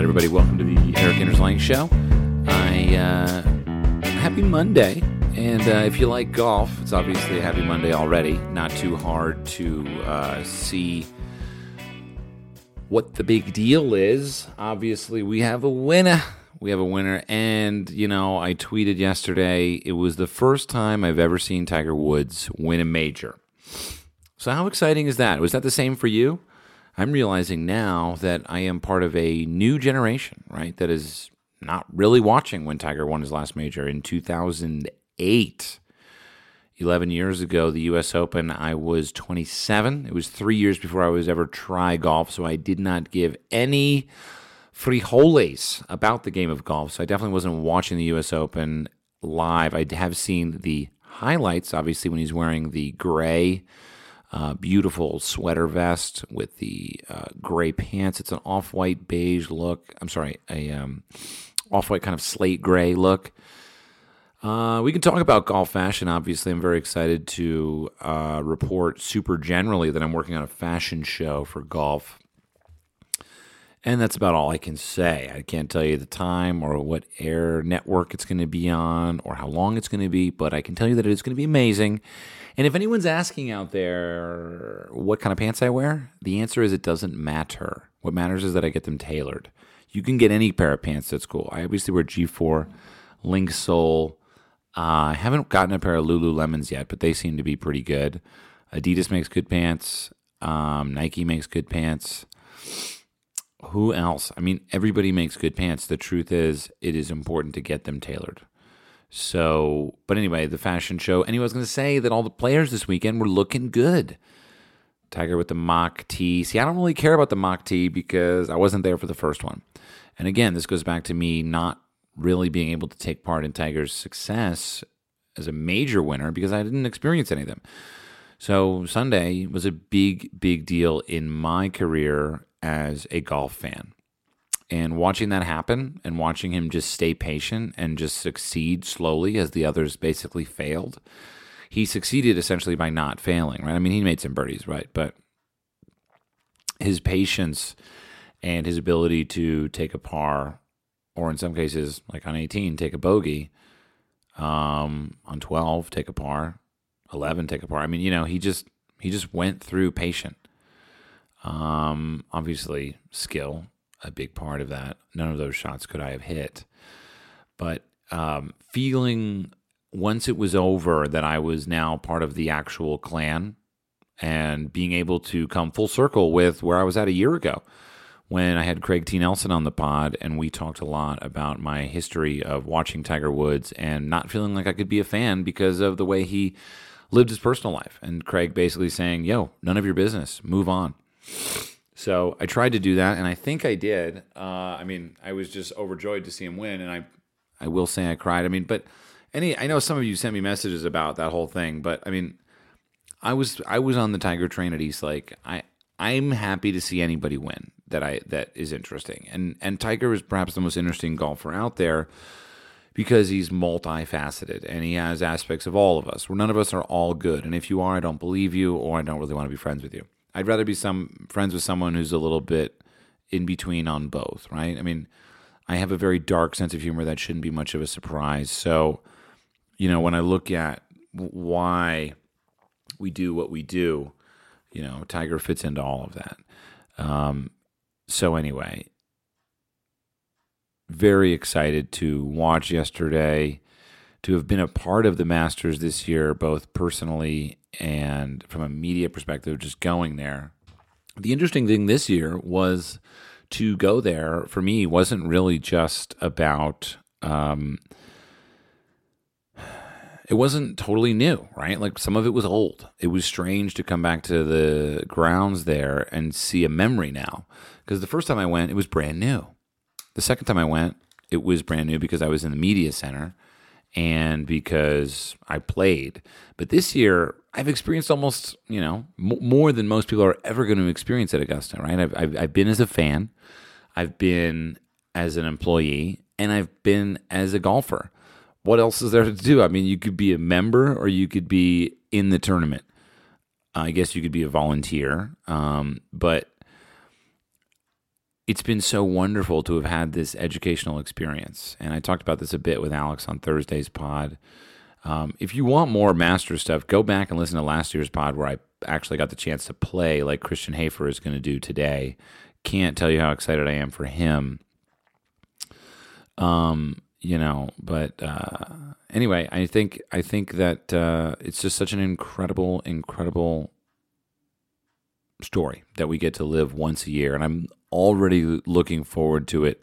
right, everybody, welcome to the Erik Anders Show. I uh, happy Monday, and uh, if you like golf, it's obviously a happy Monday already. Not too hard to uh, see what the big deal is. Obviously, we have a winner. We have a winner, and you know, I tweeted yesterday. It was the first time I've ever seen Tiger Woods win a major. So, how exciting is that? Was that the same for you? I'm realizing now that I am part of a new generation, right? That is not really watching when Tiger won his last major in 2008. 11 years ago, the US Open, I was 27. It was three years before I was ever try golf, so I did not give any frijoles about the game of golf. So I definitely wasn't watching the US Open live. I have seen the highlights, obviously, when he's wearing the gray uh, beautiful sweater vest with the uh, gray pants. It's an off white beige look. I'm sorry, a um, off white kind of slate gray look. Uh, we can talk about golf fashion. Obviously, I'm very excited to uh, report super generally that I'm working on a fashion show for golf. And that's about all I can say. I can't tell you the time or what air network it's going to be on or how long it's going to be, but I can tell you that it's going to be amazing and if anyone's asking out there what kind of pants I wear, the answer is it doesn't matter. What matters is that I get them tailored. You can get any pair of pants that's cool. I obviously wear G/FORE, Link Sole. Uh, I haven't gotten a pair of Lululemons yet, but they seem to be pretty good. Adidas makes good pants. Um, Nike makes good pants. Who else? I mean, everybody makes good pants. The truth is, it is important to get them tailored. So, but anyway, the fashion show. Anyway, I was going to say that all the players this weekend were looking good. Tiger with the mock tee. See, I don't really care about the mock tee because I wasn't there for the first one. And again, this goes back to me not really being able to take part in Tiger's success as a major winner because I didn't experience any of them. So Sunday was a big, big deal in my career as a golf fan. And watching that happen and watching him just stay patient and just succeed slowly as the others basically failed, he succeeded essentially by not failing, right? I mean, he made some birdies, right? But his patience and his ability to take a par, or in some cases, like on 18, take a bogey, um, on 12, take a par, 11, take a par. I mean, you know, he just he just went through patient. Um, obviously, skill a big part of that. None of those shots could I have hit. But um, feeling once it was over that I was now part of the actual clan and being able to come full circle with where I was at a year ago when I had Craig T. Nelson on the pod and we talked a lot about my history of watching Tiger Woods and not feeling like I could be a fan because of the way he lived his personal life. And Craig basically saying, yo, none of your business, move on. So I tried to do that, and I think I did. Uh, I mean, I was just overjoyed to see him win, and I, I will say I cried. I mean, but any, I know some of you sent me messages about that whole thing, but I mean, I was I was on the Tiger train at East Lake. I I'm happy to see anybody win that I that is interesting, and and Tiger is perhaps the most interesting golfer out there because he's multifaceted and he has aspects of all of us. Where none of us are all good, and if you are, I don't believe you, or I don't really want to be friends with you. I'd rather be some friends with someone who's a little bit in between on both, right? I mean, I have a very dark sense of humor that shouldn't be much of a surprise. So, you know, when I look at why we do what we do, you know, Tiger fits into all of that. Um, so anyway, very excited to watch yesterday, to have been a part of the Masters this year, both personally and from a media perspective, just going there. The interesting thing this year was to go there for me wasn't really just about um, it wasn't totally new, right? Like some of it was old. It was strange to come back to the grounds there and see a memory now. Because the first time I went, it was brand new. The second time I went, it was brand new because I was in the media center and because I played. But this year, I've experienced almost, you know, m- more than most people are ever going to experience at Augusta, right? I've, I've, I've been as a fan, I've been as an employee, and I've been as a golfer. What else is there to do? I mean, you could be a member or you could be in the tournament. I guess you could be a volunteer, um, but it's been so wonderful to have had this educational experience. And I talked about this a bit with Alex on Thursday's pod. Um, if you want more master stuff, go back and listen to last year's pod where I actually got the chance to play like Christian Hafer is going to do today. Can't tell you how excited I am for him. Um, you know, but uh, anyway, I think I think that uh, it's just such an incredible, incredible story that we get to live once a year, and I'm already looking forward to it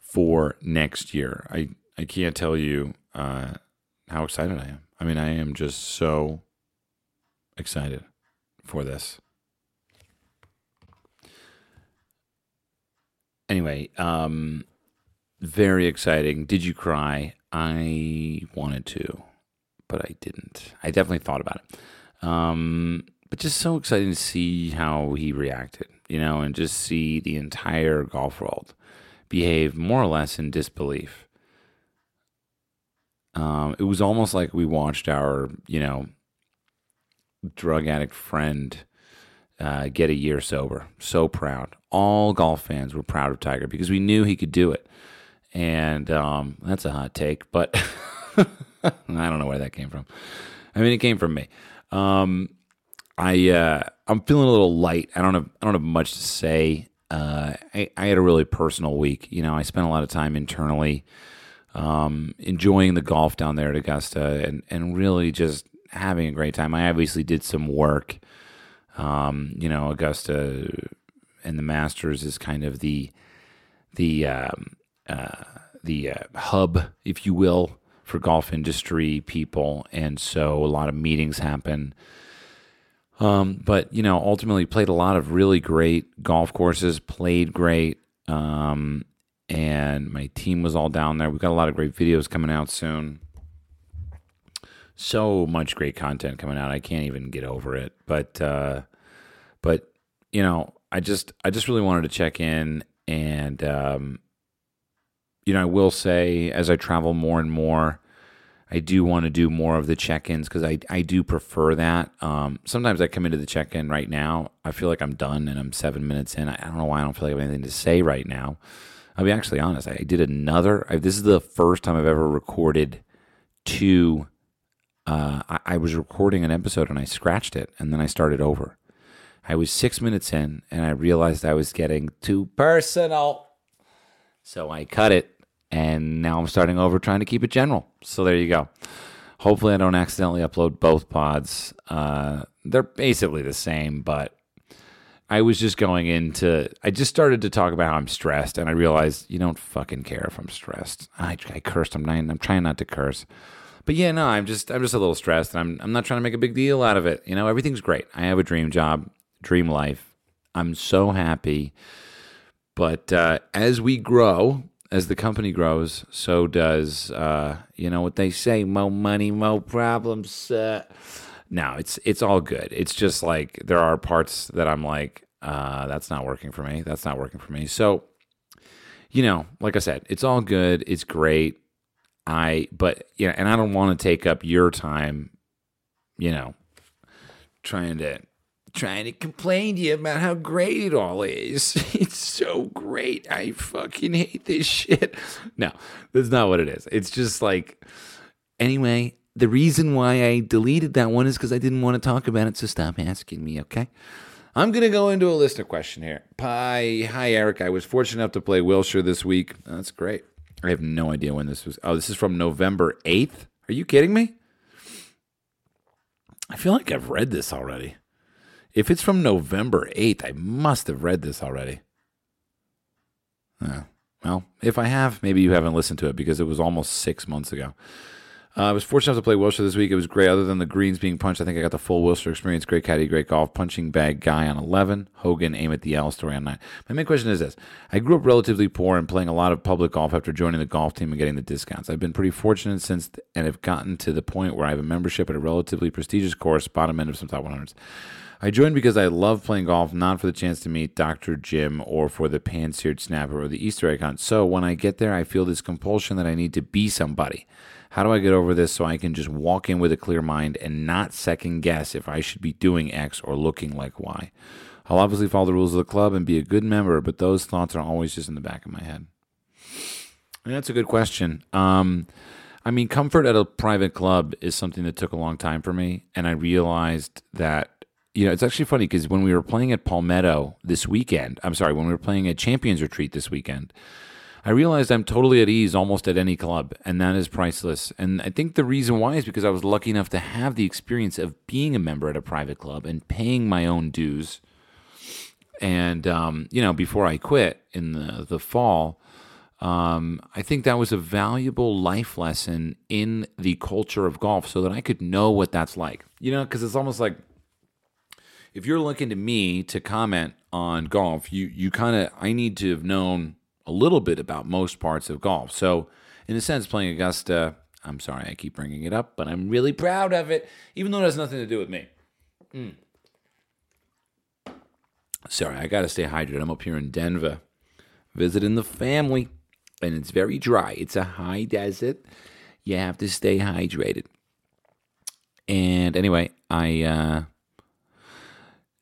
for next year. I I can't tell you uh, how excited I am. I mean, I am just so excited for this. Anyway, um, very exciting. Did you cry? I wanted to, but I didn't. I definitely thought about it. Um, but just so exciting to see how he reacted, you know, and just see the entire golf world behave more or less in disbelief. Um, it was almost like we watched our, you know, drug addict friend uh, get a year sober. So proud. All golf fans were proud of Tiger because we knew he could do it. And um, that's a hot take, but I don't know where that came from. I mean, it came from me. Um, I uh, I'm feeling a little light. I don't have I don't have much to say. Uh, I, I had a really personal week. You know, I spent a lot of time internally, um, enjoying the golf down there at Augusta, and and really just having a great time. I obviously did some work. Um, you know, Augusta and the Masters is kind of the the um, uh, the uh, hub, if you will, for golf industry people, and so a lot of meetings happen. Um, but you know, ultimately played a lot of really great golf courses, played great. Um, and my team was all down there. We've got a lot of great videos coming out soon. So much great content coming out. I can't even get over it. But uh, but you know, I just I just really wanted to check in and um, you know, I will say as I travel more and more, I do want to do more of the check-ins because I, I do prefer that. Um, sometimes I come into the check-in right now. I feel like I'm done and I'm seven minutes in. I, I don't know why I don't feel like I have anything to say right now. I'll be actually honest. I did another. I, this is the first time I've ever recorded two. Uh, I, I was recording an episode and I scratched it and then I started over. I was six minutes in and I realized I was getting too personal. So I cut it and now I'm starting over trying to keep it general. So there you go. Hopefully, I don't accidentally upload both pods. Uh, they're basically the same, but I was just going into. I just started to talk about how I'm stressed, and I realized you don't fucking care if I'm stressed. I, I cursed. I'm not, I'm trying not to curse, but yeah, no, I'm just I'm just a little stressed, and I'm I'm not trying to make a big deal out of it. You know, everything's great. I have a dream job, dream life. I'm so happy. But uh, as we grow, as the company grows, so does uh, you know what they say: more money, more problems. Uh, no, it's it's all good. It's just like there are parts that I'm like, uh, that's not working for me. That's not working for me. So, you know, like I said, it's all good. It's great. I but yeah, and I don't want to take up your time. You know, trying to trying to complain to you about how great it all is. It's so great. I fucking hate this shit. No, that's not what it is. It's just like, anyway, the reason why I deleted that one is because I didn't want to talk about it. So stop asking me, okay? I'm going to go into a listener question here. Hi, hi, Erik. I was fortunate enough to play Wilshire this week. That's great. I have no idea when this was. Oh, this is from November 8th? Are you kidding me? I feel like I've read this already. If it's from November 8th, I must have read this already. Uh, well, if I have, maybe you haven't listened to it because it was almost six months ago. Uh, I was fortunate enough to play Wilshire this week. It was great. Other than the greens being punched, I think I got the full Wilshire experience. Great caddy, great golf. Punching bag guy on 11. Hogan, aim at the L story on 9. My main question is this I grew up relatively poor and playing a lot of public golf after joining the golf team and getting the discounts. I've been pretty fortunate since and have gotten to the point where I have a membership at a relatively prestigious course, bottom end of some top 100s. I joined because I love playing golf, not for the chance to meet Dr. Jim or for the pan-seared snapper or the Easter hunt. So when I get there, I feel this compulsion that I need to be somebody. How do I get over this so I can just walk in with a clear mind and not second guess if I should be doing X or looking like Y? I'll obviously follow the rules of the club and be a good member, but those thoughts are always just in the back of my head. And that's a good question. Um, I mean, comfort at a private club is something that took a long time for me, and I realized that you know it's actually funny because when we were playing at Palmetto this weekend, I'm sorry, when we were playing at Champions Retreat this weekend, I realized I'm totally at ease almost at any club, and that is priceless. And I think the reason why is because I was lucky enough to have the experience of being a member at a private club and paying my own dues. And um, you know, before I quit in the the fall, um, I think that was a valuable life lesson in the culture of golf, so that I could know what that's like. You know, because it's almost like if you're looking to me to comment on golf, you you kind of I need to have known a little bit about most parts of golf. So, in a sense, playing Augusta, I'm sorry I keep bringing it up, but I'm really proud of it, even though it has nothing to do with me. Mm. Sorry, I got to stay hydrated. I'm up here in Denver visiting the family, and it's very dry. It's a high desert. You have to stay hydrated. And anyway, I uh,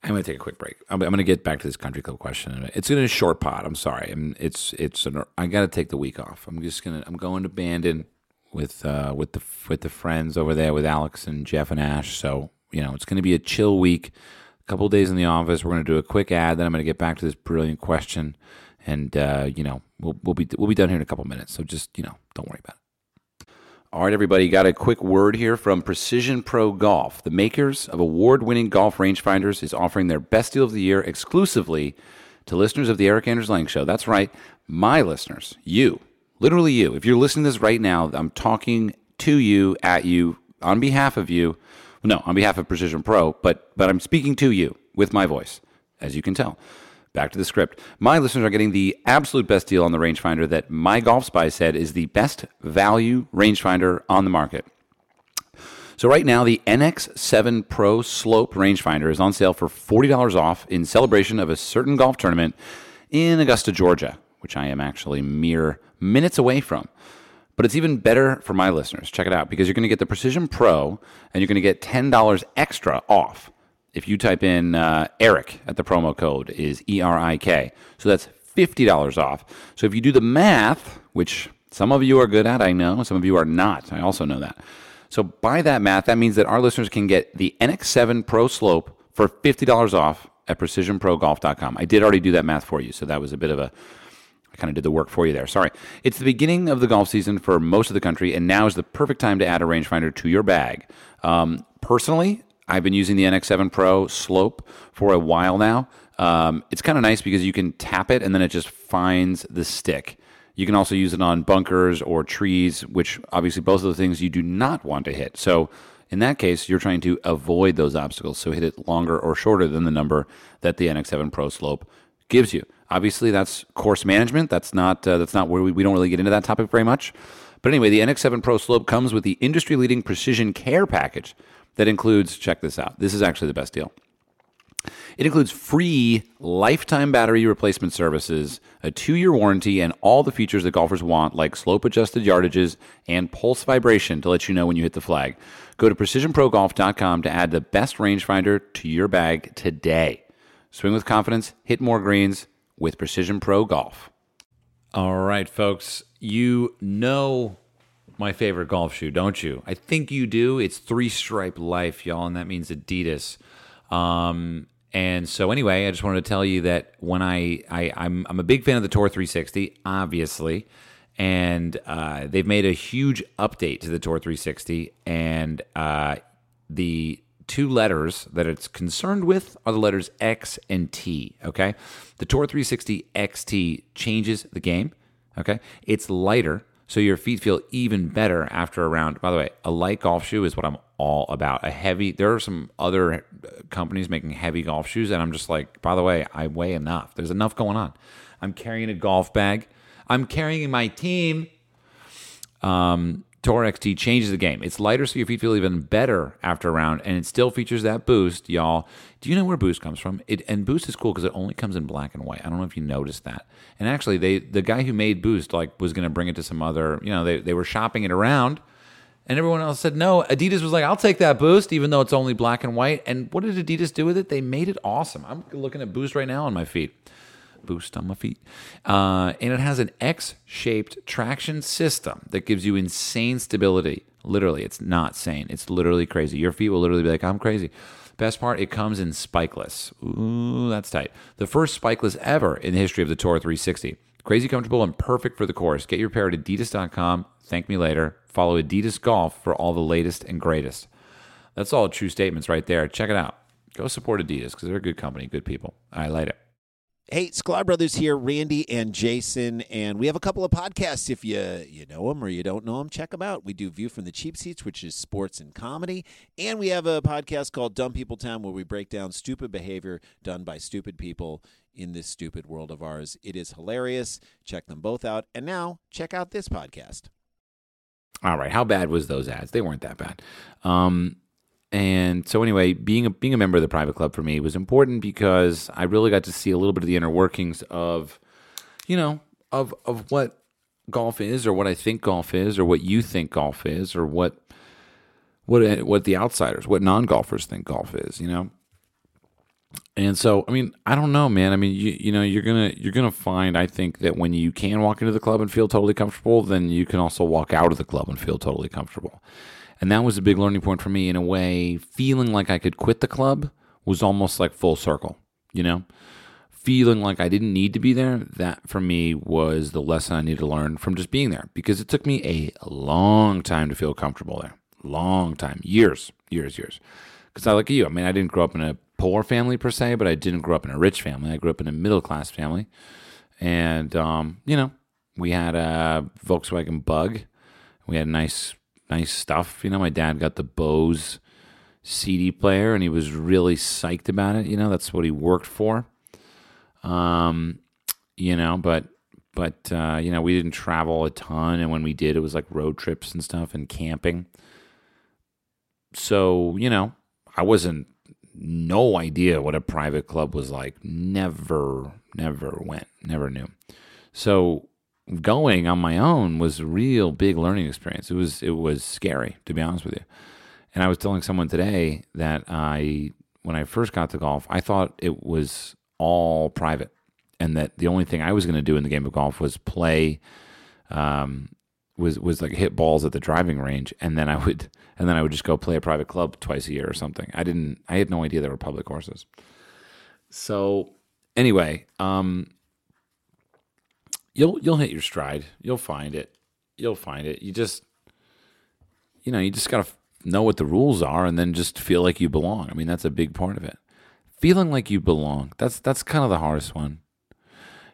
I'm going to take a quick break. I'm, I'm going to get back to this country club question. It's in a short pot. I'm sorry. I'm, it's it's an, I got to take the week off. I'm just gonna I'm going to Bandon with uh, with the with the friends over there with Alex and Jeff and Ash. So you know it's going to be a chill week. A couple days in the office. We're going to do a quick ad. Then I'm going to get back to this brilliant question, and uh, you know we'll we'll be we'll be done here in a couple minutes. So just you know don't worry about it. All right, everybody, got a quick word here from Precision Pro Golf. The makers of award winning golf rangefinders is offering their best deal of the year exclusively to listeners of the Erik Anders Lang Show. That's right, my listeners, you, literally you. If you're listening to this right now, I'm talking to you, at you, on behalf of you. No, on behalf of Precision Pro, but but I'm speaking to you with my voice, as you can tell. Back to the script. My listeners are getting the absolute best deal on the rangefinder that MyGolfSpy said is the best value rangefinder on the market. So right now, the NX7 Pro Slope rangefinder is on sale for $40 off in celebration of a certain golf tournament in Augusta, Georgia, which I am actually mere minutes away from. But it's even better for my listeners. Check it out because you're going to get the Precision Pro and you're going to get $10 extra off if you type in uh, Erik at the promo code is E R I K. So that's fifty dollars off. So if you do the math, which some of you are good at, I know, some of you are not. I also know that. So by that math, that means that our listeners can get the NX7 Pro Slope for fifty dollars off at precisionprogolf.com. I did already do that math for you, so that was a bit of a I kind of did the work for you there. Sorry. It's the beginning of the golf season for most of the country, and now is the perfect time to add a rangefinder to your bag. Um, personally, I've been using the NX7 Pro Slope for a while now. Um, it's kind of nice because you can tap it and then it just finds the stick. You can also use it on bunkers or trees, which obviously both of the things you do not want to hit. So in that case, you're trying to avoid those obstacles. So hit it longer or shorter than the number that the NX7 Pro Slope gives you. Obviously, that's course management. That's not uh, that's not where we, we don't really get into that topic very much. But anyway, the NX7 Pro Slope comes with the industry leading precision care package that includes, check this out, this is actually the best deal. It includes free lifetime battery replacement services, a two year warranty, and all the features that golfers want, like slope adjusted yardages and pulse vibration to let you know when you hit the flag. Go to precisionprogolf.com to add the best rangefinder to your bag today. Swing with confidence, hit more greens with Precision Pro Golf. All right, folks, you know my favorite golf shoe, don't you? I think you do. It's Three Stripe Life, y'all, and that means Adidas. Um, and so, anyway, I just wanted to tell you that when I, I I'm I'm a big fan of the Tour 360, obviously, and uh, they've made a huge update to the Tour 360, and uh, the two letters that it's concerned with are the letters X and T. Okay, the Tour 360 XT changes the game. Okay, it's lighter so your feet feel even better after a round. By the way, a light golf shoe is what I'm all about. A heavy, there are some other uh, companies making heavy golf shoes, and I'm just like, by the way, I weigh enough. There's enough going on. I'm carrying a golf bag. I'm carrying my team. Um, Tour XT changes the game. It's lighter, so your feet feel even better after a round, and it still features that boost, y'all. Do you know where boost comes from? It and boost is cool because it only comes in black and white. I don't know if you noticed that. And actually, they the guy who made boost like was going to bring it to some other. You know, they they were shopping it around, And everyone else said no. Adidas was like, I'll take that boost, even though it's only black and white. And what did Adidas do with it? They made it awesome. I'm looking at Boost right now on my feet. Boost on my feet. Uh, and it has an X shaped traction system that gives you insane stability. Literally, it's not sane. It's literally crazy. Your feet will literally be like, I'm crazy. Best part, it comes in spikeless. Ooh, that's tight. The first spikeless ever in the history of the Tour 360. Crazy comfortable and perfect for the course. Get your pair at adidas.com. Thank me later. Follow Adidas Golf for all the latest and greatest. That's all true statements right there. Check it out. Go support Adidas because they're a good company, good people. I like it. Hey, Sklar Brothers here, Randy and Jason, and we have a couple of podcasts. If you you know them or you don't know them, check them out. We do View from the Cheap Seats, which is sports and comedy, and we have a podcast called Dumb People Town, where we break down stupid behavior done by stupid people in this stupid world of ours. It is hilarious. Check them both out, and now check out this podcast. All right, how bad was those ads? They weren't that bad. Um, and so anyway, being a being a member of the private club for me was important because I really got to see a little bit of the inner workings of, you know, of of what golf is, or what I think golf is, or what you think golf is, or what what eh, what the outsiders, what non golfers think golf is. You know. And so, I mean, I don't know, man. I mean, you you know, you're gonna you're gonna find, I think, that when you can walk into the club and feel totally comfortable, then you can also walk out of the club and feel totally comfortable. And that was a big learning point for me in a way. Feeling like I could quit the club was almost like full circle, you know? Feeling like I didn't need to be there, that for me was the lesson I needed to learn from just being there because it took me a long time to feel comfortable there. Long time, years, years, years. Because I look at you, I mean, I didn't grow up in a poor family per se, but I didn't grow up in a rich family. I grew up in a middle class family. And, um, you know, we had a Volkswagen Bug. We had a nice nice stuff. You know, my dad got the Bose CD player, and he was really psyched about it. You know, that's what he worked for. Um, you know, but but uh, you know, we didn't travel a ton, and when we did, it was like road trips and stuff and camping. So you know, I wasn't no idea what a private club was like. Never, never went, never knew. So going on my own was a real big learning experience. It was it was scary to be honest with you. And I was telling someone today that I when I first got to golf, I thought it was all private, and that the only thing I was going to do in the game of golf was play, um, was was like hit balls at the driving range, and then I would and then I would just go play a private club twice a year or something. I didn't. I had no idea there were public courses. So anyway, um, you'll you'll hit your stride. You'll find it. You'll find it. You just you know, you just got to know what the rules are and then just feel like you belong. I mean, that's a big part of it. Feeling like you belong. That's that's kind of the hardest one.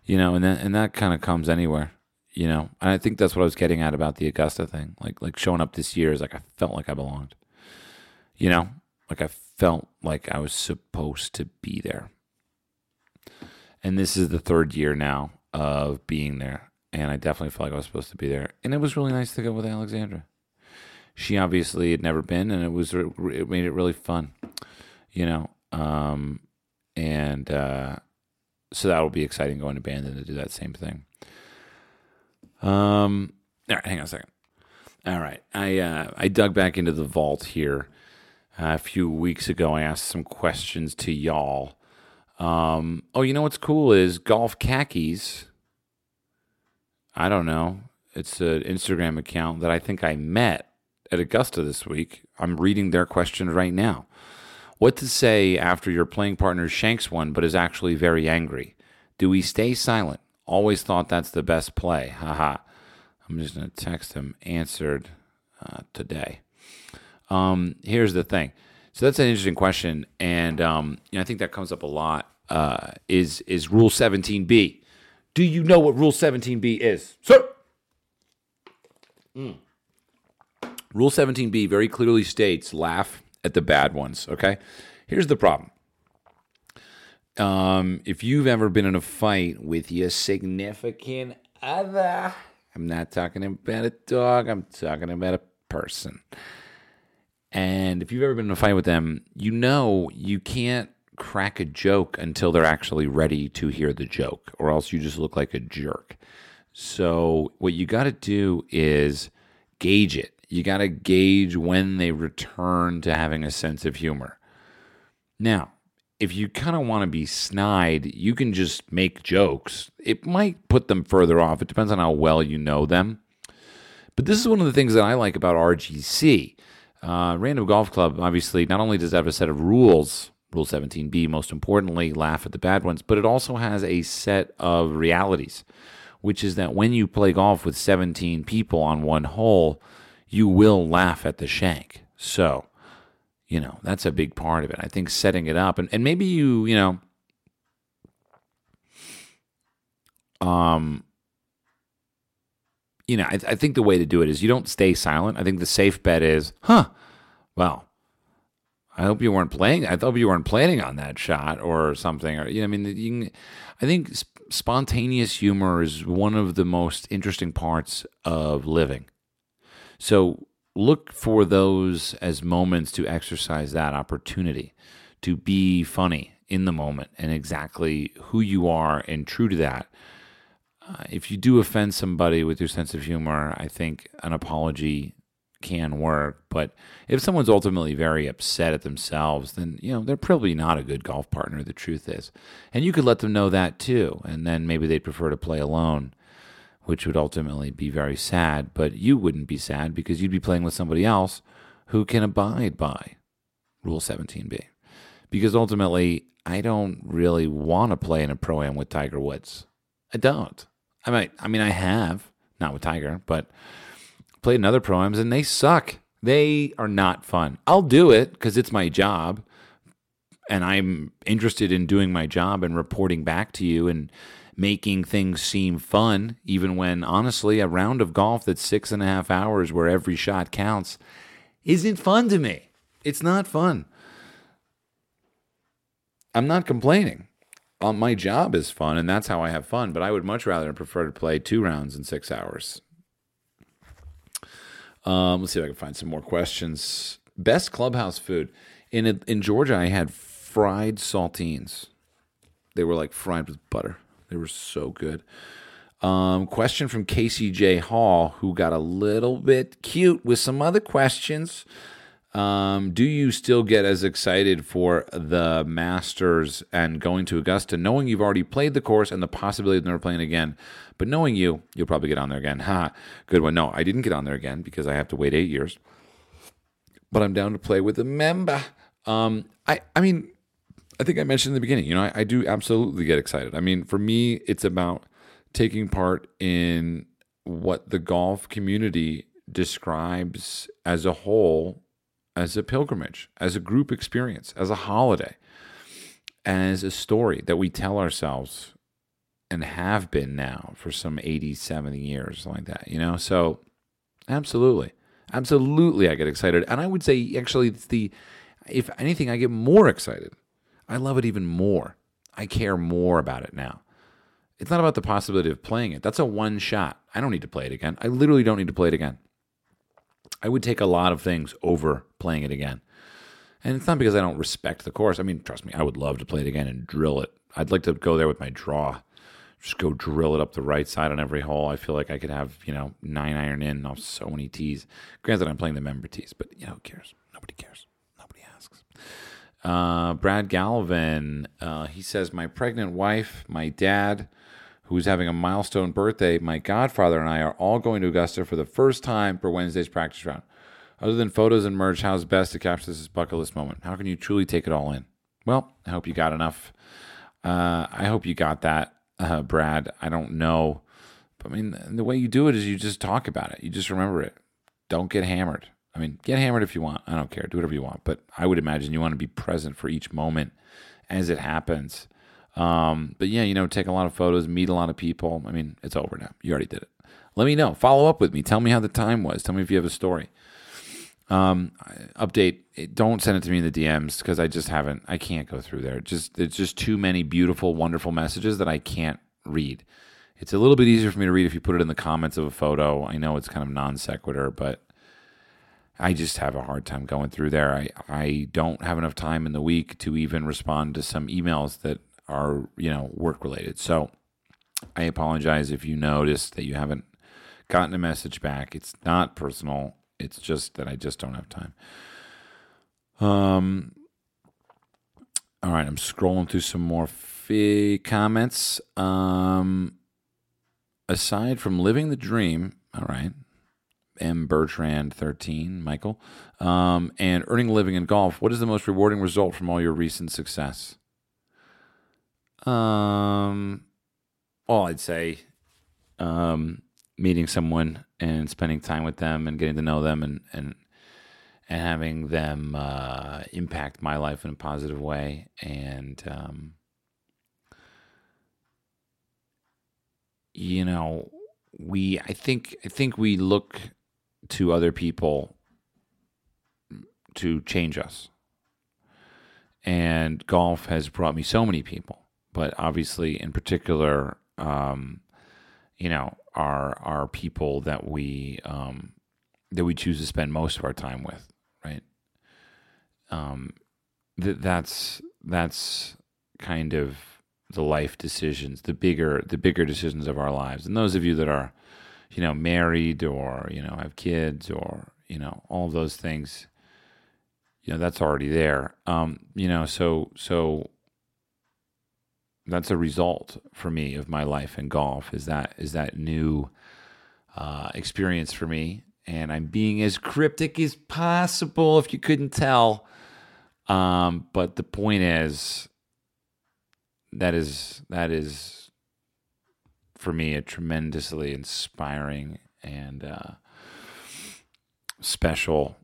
You know, and that and that kind of comes anywhere. You know, and I think that's what I was getting at about the Augusta thing. Like like showing up this year is like I felt like I belonged. You know, like I felt like I was supposed to be there. And this is the third year now of being there. And I definitely felt like I was supposed to be there. And it was really nice to go with Alexandra. She obviously had never been, and it was it made it really fun, you know. Um, and uh, so that will be exciting going to Bandon to do that same thing. Um, all right, hang on a second. All right, I uh, I dug back into the vault here uh, a few weeks ago. I asked some questions to y'all um, oh, you know what's cool is golf khakis. I don't know. It's an Instagram account that I think I met at Augusta this week. I'm reading their question right now. What to say after your playing partner shanks one but is actually very angry? Do we stay silent? Always thought that's the best play. Haha. I'm just going to text him answered uh, today. Um, here's the thing. So that's an interesting question, and um, you know, I think that comes up a lot. Uh, is is Rule 17b? Do you know what Rule 17b is, sir? Mm. Rule 17b very clearly states laugh at the bad ones. Okay, here's the problem. Um, if you've ever been in a fight with your significant other, I'm not talking about a dog. I'm talking about a person. And if you've ever been in a fight with them, you know you can't crack a joke until they're actually ready to hear the joke, or else you just look like a jerk. So, what you got to do is gauge it. You got to gauge when they return to having a sense of humor. Now, if you kind of want to be snide, you can just make jokes. It might put them further off. It depends on how well you know them. But this is one of the things that I like about RGC. Uh, Random Golf Club, obviously, not only does it have a set of rules, Rule 17b, most importantly, laugh at the bad ones, but it also has a set of realities, which is that when you play golf with 17 people on one hole, you will laugh at the shank. So, you know, that's a big part of it. I think setting it up and, and maybe you, you know, um, you know, I, I think the way to do it is you don't stay silent. I think the safe bet is, huh, well, I hope you weren't playing. I thought you weren't planning on that shot or something. Or you know, I mean, can, I think spontaneous humor is one of the most interesting parts of living. So look for those as moments to exercise that opportunity to be funny in the moment and exactly who you are and true to that. Uh, if you do offend somebody with your sense of humor, I think an apology can work. But if someone's ultimately very upset at themselves, then you know they're probably not a good golf partner. The truth is, and you could let them know that too, and then maybe they'd prefer to play alone, which would ultimately be very sad. But you wouldn't be sad because you'd be playing with somebody else who can abide by Rule 17b. Because ultimately, I don't really want to play in a pro am with Tiger Woods. I don't. I might. I mean, I have not with Tiger, but played in other proams and they suck. They are not fun. I'll do it because it's my job and I'm interested in doing my job and reporting back to you and making things seem fun, even when honestly, a round of golf that's six and a half hours where every shot counts isn't fun to me. It's not fun. I'm not complaining. Uh, my job is fun, and that's how I have fun, but I would much rather prefer to play two rounds in six hours um, let's see if I can find some more questions. Best clubhouse food in in Georgia. I had fried saltines. They were like fried with butter. They were so good. Um, question from Casey J. Hall, who got a little bit cute with some other questions. Um, do you still get as excited for the Masters and going to Augusta, knowing you've already played the course and the possibility of never playing again? But knowing you, you'll probably get on there again. Ha, good one. No, I didn't get on there again because I have to wait eight years. But I'm down to play with a member. Um, I, I mean, I think I mentioned in the beginning. You know, I, I do absolutely get excited. I mean, for me, it's about taking part in what the golf community describes as a whole as a pilgrimage, as a group experience, as a holiday, as a story that we tell ourselves and have been now for some 80, 70 years, like that, you know? So, absolutely. Absolutely, I get excited. And I would say, actually, it's the, if anything, I get more excited. I love it even more. I care more about it now. It's not about the possibility of playing it. That's a one shot. I don't need to play it again. I literally don't need to play it again. I would take a lot of things over playing it again. And it's not because I don't respect the course. I mean, trust me, I would love to play it again and drill it. I'd like to go there with my draw. Just go drill it up the right side on every hole. I feel like I could have, you know, nine iron in off so many tees. Granted, I'm playing the member tees, but, you know, who cares? Nobody cares. Nobody asks. Uh, Brad Galvin, uh, he says, My pregnant wife, my dad, who's having a milestone birthday, my godfather and I are all going to Augusta for the first time for Wednesday's practice round. Other than photos and merch, how's best to capture this bucket list moment? How can you truly take it all in? Well, I hope you got enough. Uh, I hope you got that, uh, Brad. I don't know. But I mean, the way you do it is you just talk about it. You just remember it. Don't get hammered. I mean, get hammered if you want. I don't care. Do whatever you want. But I would imagine you want to be present for each moment as it happens. Um, but yeah, you know, take a lot of photos, meet a lot of people. I mean, it's over now. You already did it. Let me know. Follow up with me. Tell me how the time was. Tell me if you have a story. Um, update. Don't send it to me in the DMs because I just haven't. I can't go through there. Just it's just too many beautiful, wonderful messages that I can't read. It's a little bit easier for me to read if you put it in the comments of a photo. I know it's kind of non sequitur, but I just have a hard time going through there. I I don't have enough time in the week to even respond to some emails that are you know work related. So I apologize if you notice that you haven't gotten a message back. It's not personal. It's just that I just don't have time. Um. All right, I'm scrolling through some more fi- comments. Um, aside from living the dream, all right, M. Bertrand, 13, Michael, um, and earning a living in golf, what is the most rewarding result from all your recent success? Um, well, I'd say um, meeting someone and spending time with them and getting to know them and, and and having them uh, impact my life in a positive way. And, um, you know, we, I think, I think we look to other people to change us. And golf has brought me so many people, but obviously, in particular, um, you know, are are people that we um, that we choose to spend most of our time with right? Um, th- that's that's kind of the life decisions, the bigger the bigger decisions of our lives. And those of you that are, you know, married or you know have kids or you know all those things, you know that's already there. Um, you know, so so that's a result for me of my life in golf. Is that is that new uh, experience for me and I'm being as cryptic as possible if you couldn't tell. Um, but the point is that is that is for me a tremendously inspiring and uh, special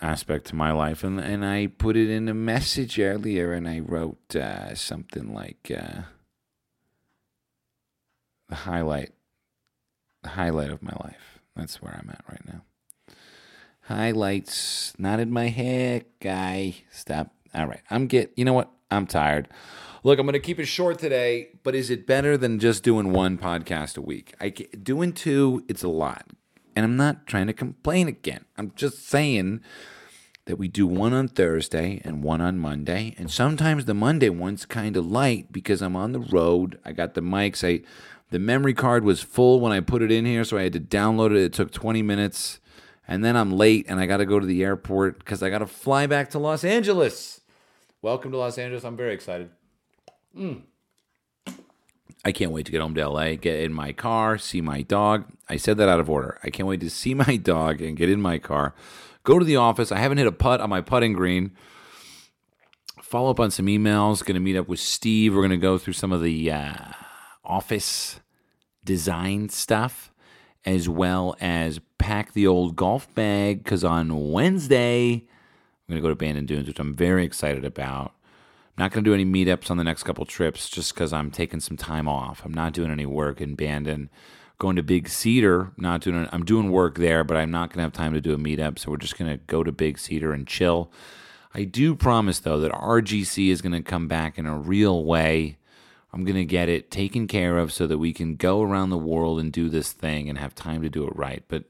aspect to my life and and I put it in a message earlier and I wrote uh, something like uh, the highlight the highlight of my life that's where I'm at right now. Highlights, not in my head, guy. Stop. All right. I'm get. You know what? I'm tired. Look, I'm going to keep it short today, but is it better than just doing one podcast a week? I doing two, it's a lot. And I'm not trying to complain again. I'm just saying that we do one on Thursday and one on Monday. And sometimes the Monday one's kind of light because I'm on the road. I got the mics. I the memory card was full when I put it in here, so I had to download it. It took 20 minutes. And then I'm late and I got to go to the airport because I got to fly back to Los Angeles. Welcome to Los Angeles. I'm very excited. Mm. I can't wait to get home to LA, get in my car, see my dog. I said that out of order. I can't wait to see my dog and get in my car, go to the office. I haven't hit a putt on my putting green. Follow up on some emails. Going to meet up with Steve. We're going to go through some of the uh, office design stuff as well as pack the old golf bag because on Wednesday, I'm going to go to Bandon Dunes, which I'm very excited about. Not going to do any meetups on the next couple trips just because I'm taking some time off. I'm not doing any work in Bandon. Going to Big Cedar, not doing. I'm doing work there, but I'm not going to have time to do a meetup. So we're just going to go to Big Cedar and chill. I do promise though that RGC is going to come back in a real way I'm going to get it taken care of so that we can go around the world and do this thing and have time to do it right. But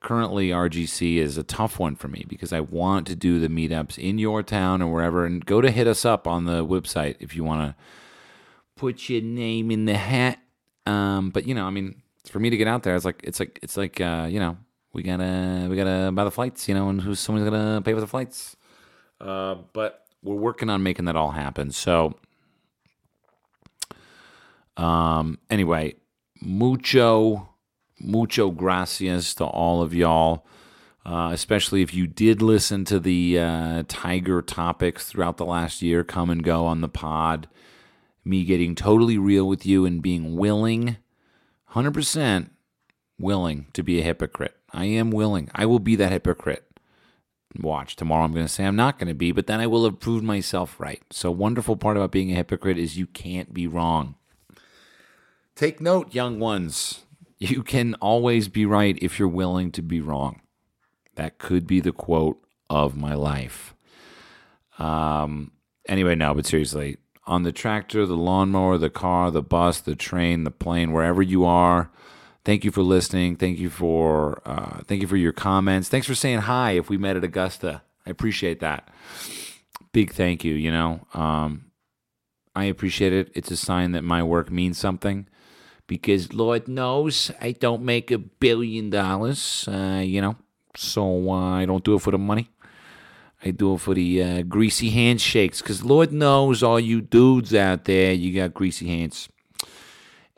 currently, RGC is a tough one for me because I want to do the meetups in your town or wherever. And go to hit us up on the website if you want to put your name in the hat. Um, but you know, I mean, for me to get out there, it's like it's like it's like uh, you know, we gotta we gotta buy the flights, you know, and who's someone's gonna pay for the flights. Uh, but we're working on making that all happen. So um, anyway, mucho, mucho gracias to all of y'all, uh, especially if you did listen to the uh, Tiger topics throughout the last year come and go on the pod. Me getting totally real with you and being willing, 100% willing to be a hypocrite. I am willing. I will be that hypocrite. Watch, tomorrow I'm going to say I'm not going to be, but then I will have proved myself right. So, wonderful part about being a hypocrite is you can't be wrong. Take note, young ones. You can always be right if you're willing to be wrong. That could be the quote of my life. Um, anyway, no, but seriously, on the tractor, the lawnmower, the car, the bus, the train, the plane, wherever you are, thank you for listening. Thank you for uh, thank you for your comments. Thanks for saying hi. If we met at Augusta, I appreciate that. Big thank you. You know, um, I appreciate it. It's a sign that my work means something because Lord knows I don't make a billion dollars. Uh, you know, So uh, I don't do it for the money. I do it for the uh, greasy handshakes because Lord knows all you dudes out there, you got greasy hands.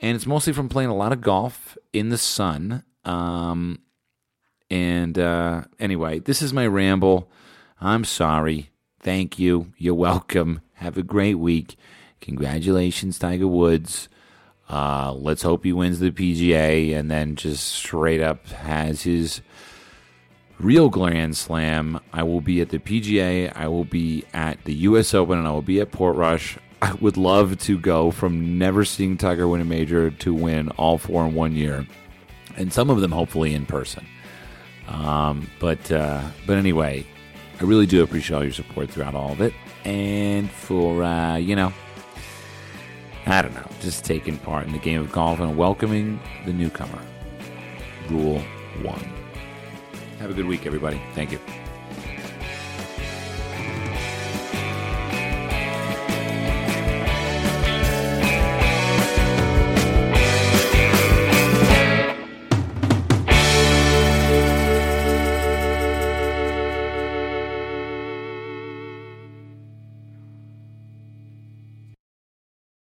And it's mostly from playing a lot of golf in the sun. Um, and uh, anyway, this is my ramble. I'm sorry. Thank you. You're welcome. Have a great week. Congratulations, Tiger Woods. Uh, let's hope he wins the PGA and then just straight up has his real Grand Slam. I will be at the PGA. I will be at the U.S. Open, and I will be at Portrush. I would love to go from never seeing Tiger win a major to win all four in one year, and some of them hopefully in person. Um, but uh, but anyway, I really do appreciate all your support throughout all of it, and for uh, you know, I don't know, just taking part in the game of golf and welcoming the newcomer. Rule one. Have a good week, everybody. Thank you.